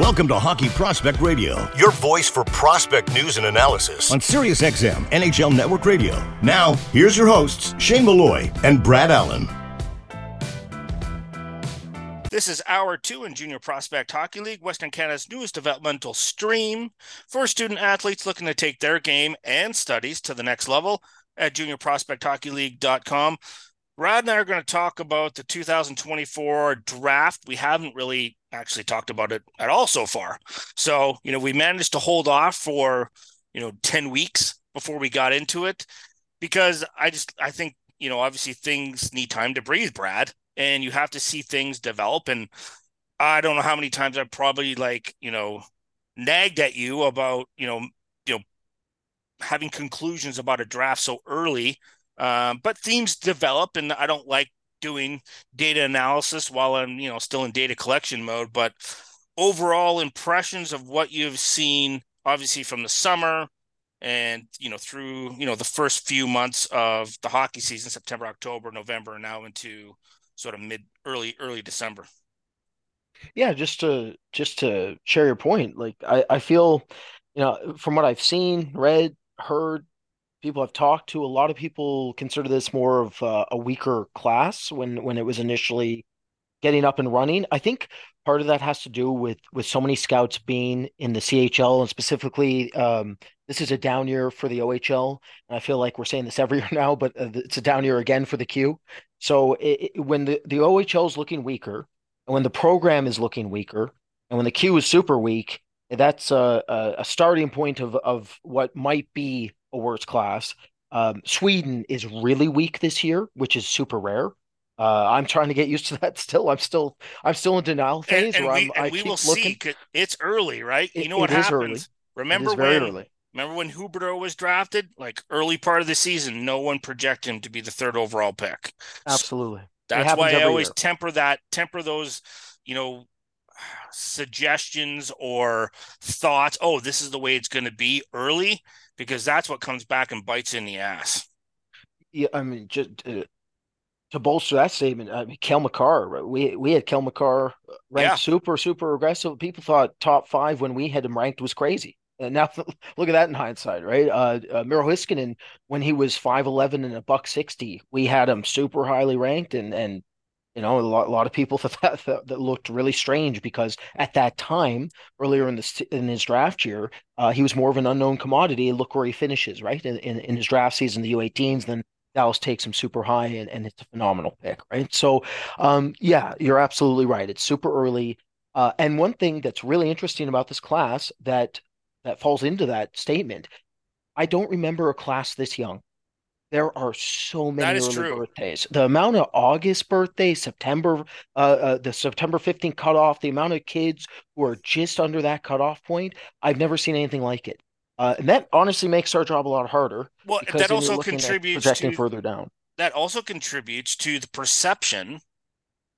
Welcome to Hockey Prospect Radio, your voice for prospect news and analysis on SiriusXM NHL Network Radio. Now, here's your hosts, Shane Malloy and Brad Allen. This is hour two in Junior Prospect Hockey League, Western Canada's newest developmental stream for student athletes looking to take their game and studies to the next level at juniorprospecthockeyleague.com. Brad and I are going to talk about the 2024 draft. We haven't really actually talked about it at all so far. So, you know, we managed to hold off for, you know, 10 weeks before we got into it because I just, I think, you know, obviously things need time to breathe, Brad, and you have to see things develop. And I don't know how many times I've probably like, you know, nagged at you about, you know, you know, having conclusions about a draft so early um, but themes develop, and I don't like doing data analysis while I'm, you know, still in data collection mode. But overall impressions of what you've seen, obviously from the summer and you know through you know the first few months of the hockey season, September, October, November, and now into sort of mid early early December. Yeah, just to just to share your point, like I, I feel, you know, from what I've seen, read, heard, people I've talked to, a lot of people consider this more of a, a weaker class when when it was initially getting up and running. I think part of that has to do with with so many scouts being in the CHL and specifically um, this is a down year for the OHL and I feel like we're saying this every year now but uh, it's a down year again for the Q. So it, it, when the the OHL is looking weaker and when the program is looking weaker and when the Q is super weak that's a, a, a starting point of of what might be a worse class. Um, Sweden is really weak this year, which is super rare. Uh, I'm trying to get used to that still. I'm still I'm still in denial phase and, and where we, I'm, I we keep will looking. see. It's early, right? It, you know what happens? Early. Remember when? Early. Remember when Huberdeau was drafted? Like early part of the season, no one projected him to be the third overall pick. Absolutely. So that's why I always year. temper that, temper those, you know, suggestions or thoughts. Oh, this is the way it's going to be early because that's what comes back and bites in the ass. Yeah, I mean, just uh, to bolster that statement, I mean, Cale Makar, we we had Cale Makar ranked yeah. super super aggressive. People thought top five when we had him ranked was crazy. And now look at that in hindsight, right? Uh, uh Miro Heiskanen, when he was five eleven and a buck sixty, we had him super highly ranked, and and you know, a lot, a lot of people thought that, that, that looked really strange because at that time, earlier in this in his draft year, uh, he was more of an unknown commodity. Look where he finishes, right? In, in, in his draft season, the U18s, then Dallas takes him super high, and, and it's a phenomenal pick, right? So, um, yeah, you're absolutely right. It's super early. Uh, and one thing that's really interesting about this class that that falls into that statement, I don't remember a class this young. There are so many early true. birthdays. The amount of August birthdays, September, uh, uh, the September 15th cutoff, the amount of kids who are just under that cutoff point, I've never seen anything like it. Uh, and that honestly makes our job a lot harder. Well, that also contributes projecting to, further down. That also contributes to the perception,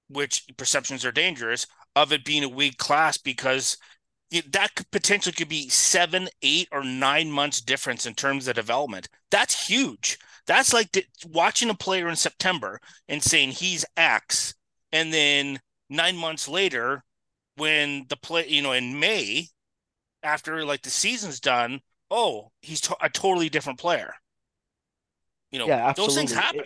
which perceptions are dangerous, of it being a weak class because that could potentially could be seven, eight, or nine months difference in terms of development. That's huge. That's like the, watching a player in September and saying he's X, and then nine months later, when the play, you know, in May, after like the season's done, oh, he's to- a totally different player. You know, yeah, absolutely. those things happen.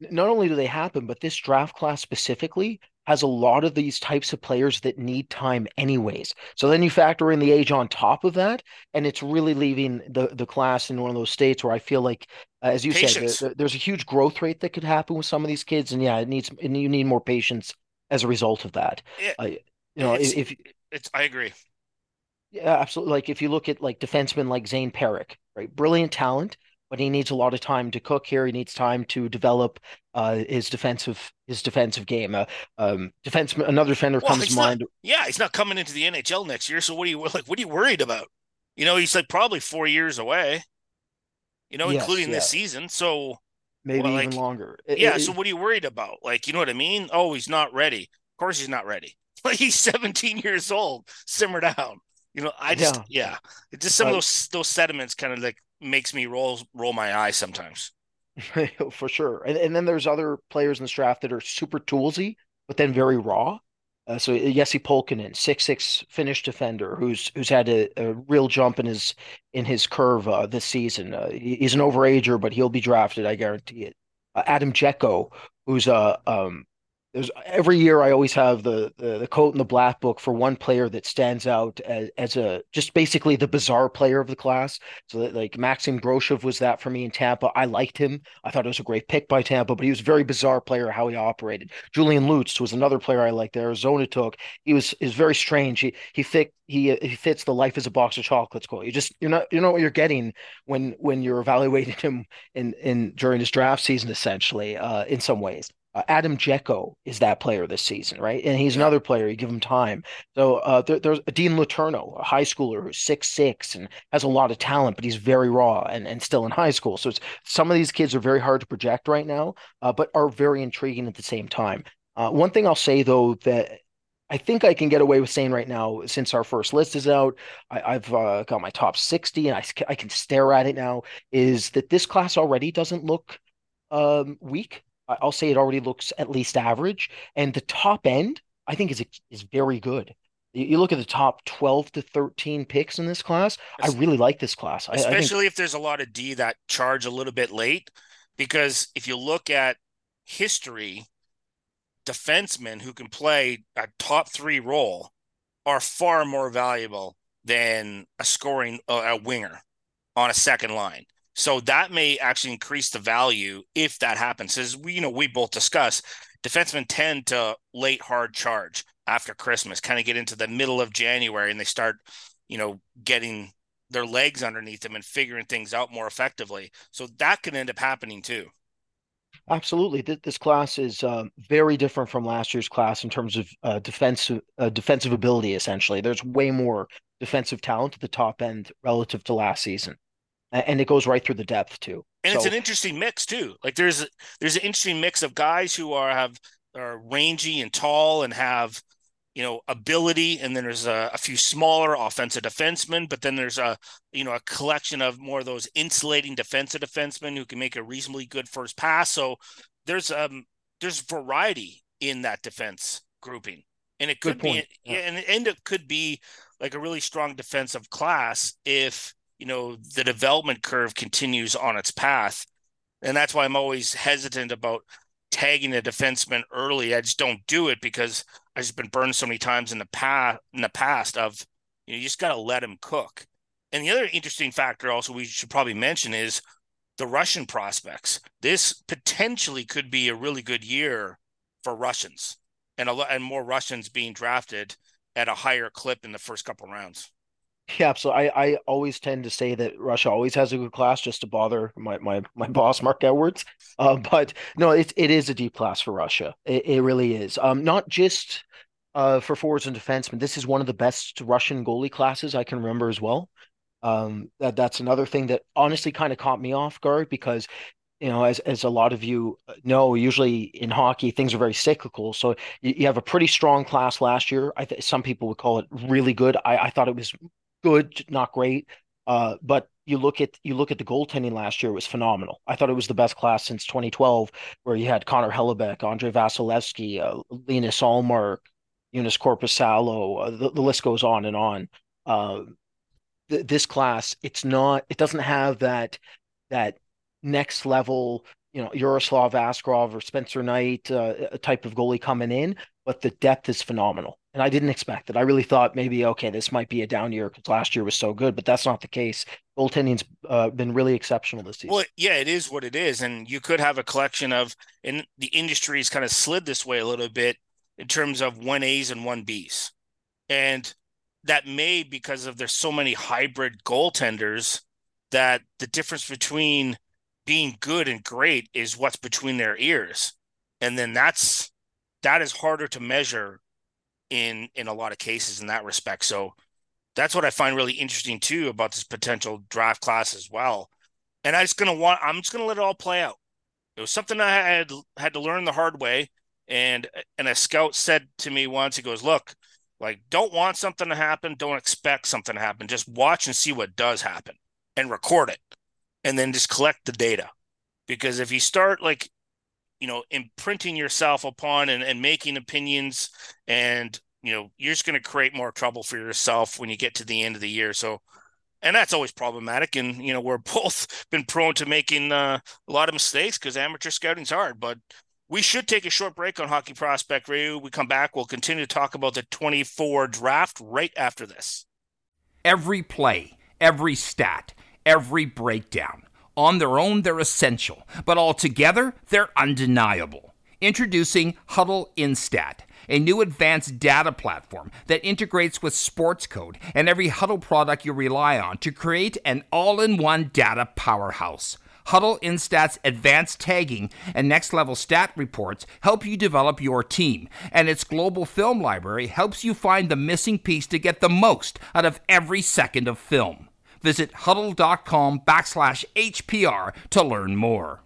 It, not only do they happen, but this draft class specifically has a lot of these types of players that need time anyways. So then you factor in the age on top of that, and it's really leaving the the class in one of those states where I feel like, uh, as you patience. said, there, there's a huge growth rate that could happen with some of these kids, and yeah, it needs and you need more patience as a result of that. It, uh, you know, it's, if it's, I agree. Yeah, absolutely. Like if you look at like defensemen like Zane Parekh, right, brilliant talent, but he needs a lot of time to cook here. He needs time to develop uh, his defensive his defensive game. Uh, um, defense another defender well, comes to mind. yeah, he's not coming into the NHL next year. So what are you like? What are you worried about? You know, he's like probably four years away. You know, yes, including yeah. this season. So maybe well, even longer. It, yeah. It, so what are you worried about? Like, you know what I mean? Oh, he's not ready. Of course, he's not ready. Like he's 17 years old. Simmer down. You know, I just yeah, yeah. It's just some uh, of those those sediments kind of like makes me roll roll my eyes sometimes. For sure. And and then there's other players in this draft that are super toolsy, but then very raw. Uh, so Jesse Pulkkinen, six six Finnish defender, who's who's had a, a real jump in his in his curve uh, this season. Uh, he's an overager, but he'll be drafted, I guarantee it. Uh, Adam Jecho, who's a um, there's every year I always have the, the, the coat in the black book for one player that stands out as, as a just basically the bizarre player of the class. So that, like Maxim Groshev was that for me in Tampa. I liked him. I thought it was a great pick by Tampa, but he was a very bizarre player how he operated. Julian Lutz was another player I liked Arizona took. He was is very strange. He he fit he he fits the life as a box of chocolates quote. You just you're not you know what you're getting when when you're evaluating him in in during his draft season essentially uh, in some ways. Uh, Adam Jecho is that player this season, right? And he's another player. You give him time. So uh, there, there's Dean Letourneau, a high schooler who's six six and has a lot of talent, but he's very raw and, and still in high school. So some of these kids are very hard to project right now, uh, but are very intriguing at the same time. Uh, one thing I'll say though that I think I can get away with saying right now, since our first list is out, I, have uh, got my top 60 and I, I can stare at it now, is that this class already doesn't look um, weak. I'll say it already looks at least average, and the top end I think is is very good. You look at the top twelve to thirteen picks in this class. I really like this class, especially I, I think... if there's a lot of D that charge a little bit late. Because if you look at history, defensemen who can play a top three role are far more valuable than a scoring uh, a winger on a second line. So that may actually increase the value if that happens. As we, you know, we both discuss, defensemen tend to late hard charge after Christmas, kind of get into the middle of January and they start, you know, getting their legs underneath them and figuring things out more effectively. So that can end up happening too. Absolutely, this class is uh, very different from last year's class in terms of uh, defensive uh, defensive ability. Essentially, there's way more defensive talent at the top end relative to last season and it goes right through the depth too. And so, it's an interesting mix too. Like there's there's an interesting mix of guys who are have are rangy and tall and have you know ability, and then there's a, a few smaller offensive defensemen, but then there's a you know a collection of more of those insulating defensive defensemen who can make a reasonably good first pass. So there's um there's variety in that defense grouping, and it could be yeah. and and it could be like a really strong defensive class if you know the development curve continues on its path. And that's why i'm always hesitant about tagging a defenseman early. I just don't do it because i've just been burned so many times in the past in the past of you know you just got to let him cook. And the other interesting factor also we should probably mention is the russian prospects. This potentially could be a really good year for russians and a lot and more russians being drafted at a higher clip in the first couple rounds yeah, so I, I always tend to say that Russia always has a good class just to bother my my, my boss Mark Edwards. Uh, but no, it it is a deep class for Russia. It, it really is. Um, not just uh, for forwards and defensemen. This is one of the best Russian goalie classes I can remember as well. Um, that that's another thing that honestly kind of caught me off guard because you know, as as a lot of you know, usually in hockey things are very cyclical. So you, you have a pretty strong class last year. I some people would call it really good. I, I thought it was good, not great. Uh, but you look at you look at the goaltending last year it was phenomenal. I thought it was the best class since 2012, where you had Connor Hellebuyck, Andrei Vasilevskiy, uh, Linus Ullmark, Joonas Korpisalo. Uh, the, the, list goes on and on. Uh, th- this class, it's not. It doesn't have that that next level. You know, Yaroslav Askarov or Spencer Knight uh, type of goalie coming in, but the depth is phenomenal and I didn't expect it. I really thought maybe okay, this might be a down year because last year was so good, but that's not the case. Goaltending's uh, been really exceptional this season. Well, yeah, it is what it is, and you could have a collection of, and the industry's kind of slid this way a little bit in terms of one A's and one B's, and that may because of there's so many hybrid goaltenders that the difference between being good and great is what's between their ears, and then that's that is harder to measure in in a lot of cases in that respect. So that's what I find really interesting too about this potential draft class as well. And I just gonna want I'm just gonna let it all play out. It was something I had had to learn the hard way. And and a scout said to me once, he goes, Look, like don't want something to happen, don't expect something to happen. Just watch and see what does happen and record it. And then just collect the data. Because if you start like you know imprinting yourself upon and, and making opinions. And you know you're just going to create more trouble for yourself when you get to the end of the year. So and that's always problematic. And you know we're both been prone to making uh, a lot of mistakes because amateur scouting's hard. But we should take a short break on hockey prospect review we come back we'll continue to talk about the 24 draft right after this. Every play every stat every breakdown on their own, they're essential, but altogether, they're undeniable. Introducing Hudl Instat, a new advanced data platform that integrates with Sportscode and every Hudl product you rely on to create an all in one data powerhouse. Hudl Instat's advanced tagging and next level stat reports help you develop your team, and its global film library helps you find the missing piece to get the most out of every second of film. Visit hudl.com backslash HPR to learn more.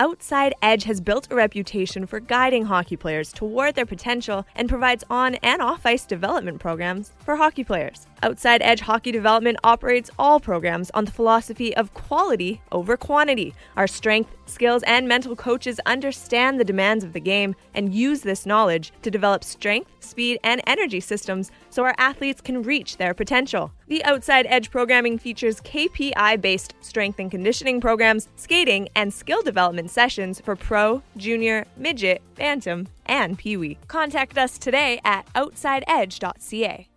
Outside Edge has built a reputation for guiding hockey players toward their potential and provides on and off ice development programs for hockey players. Outside Edge Hockey Development operates all programs on the philosophy of quality over quantity. Our strength, skills, and mental coaches understand the demands of the game and use this knowledge to develop strength, speed, and energy systems so our athletes can reach their potential. The Outside Edge programming features KPI based strength and conditioning programs, skating, and skill development sessions for pro, junior, midget, bantam, and peewee. Contact us today at outsideedge.ca.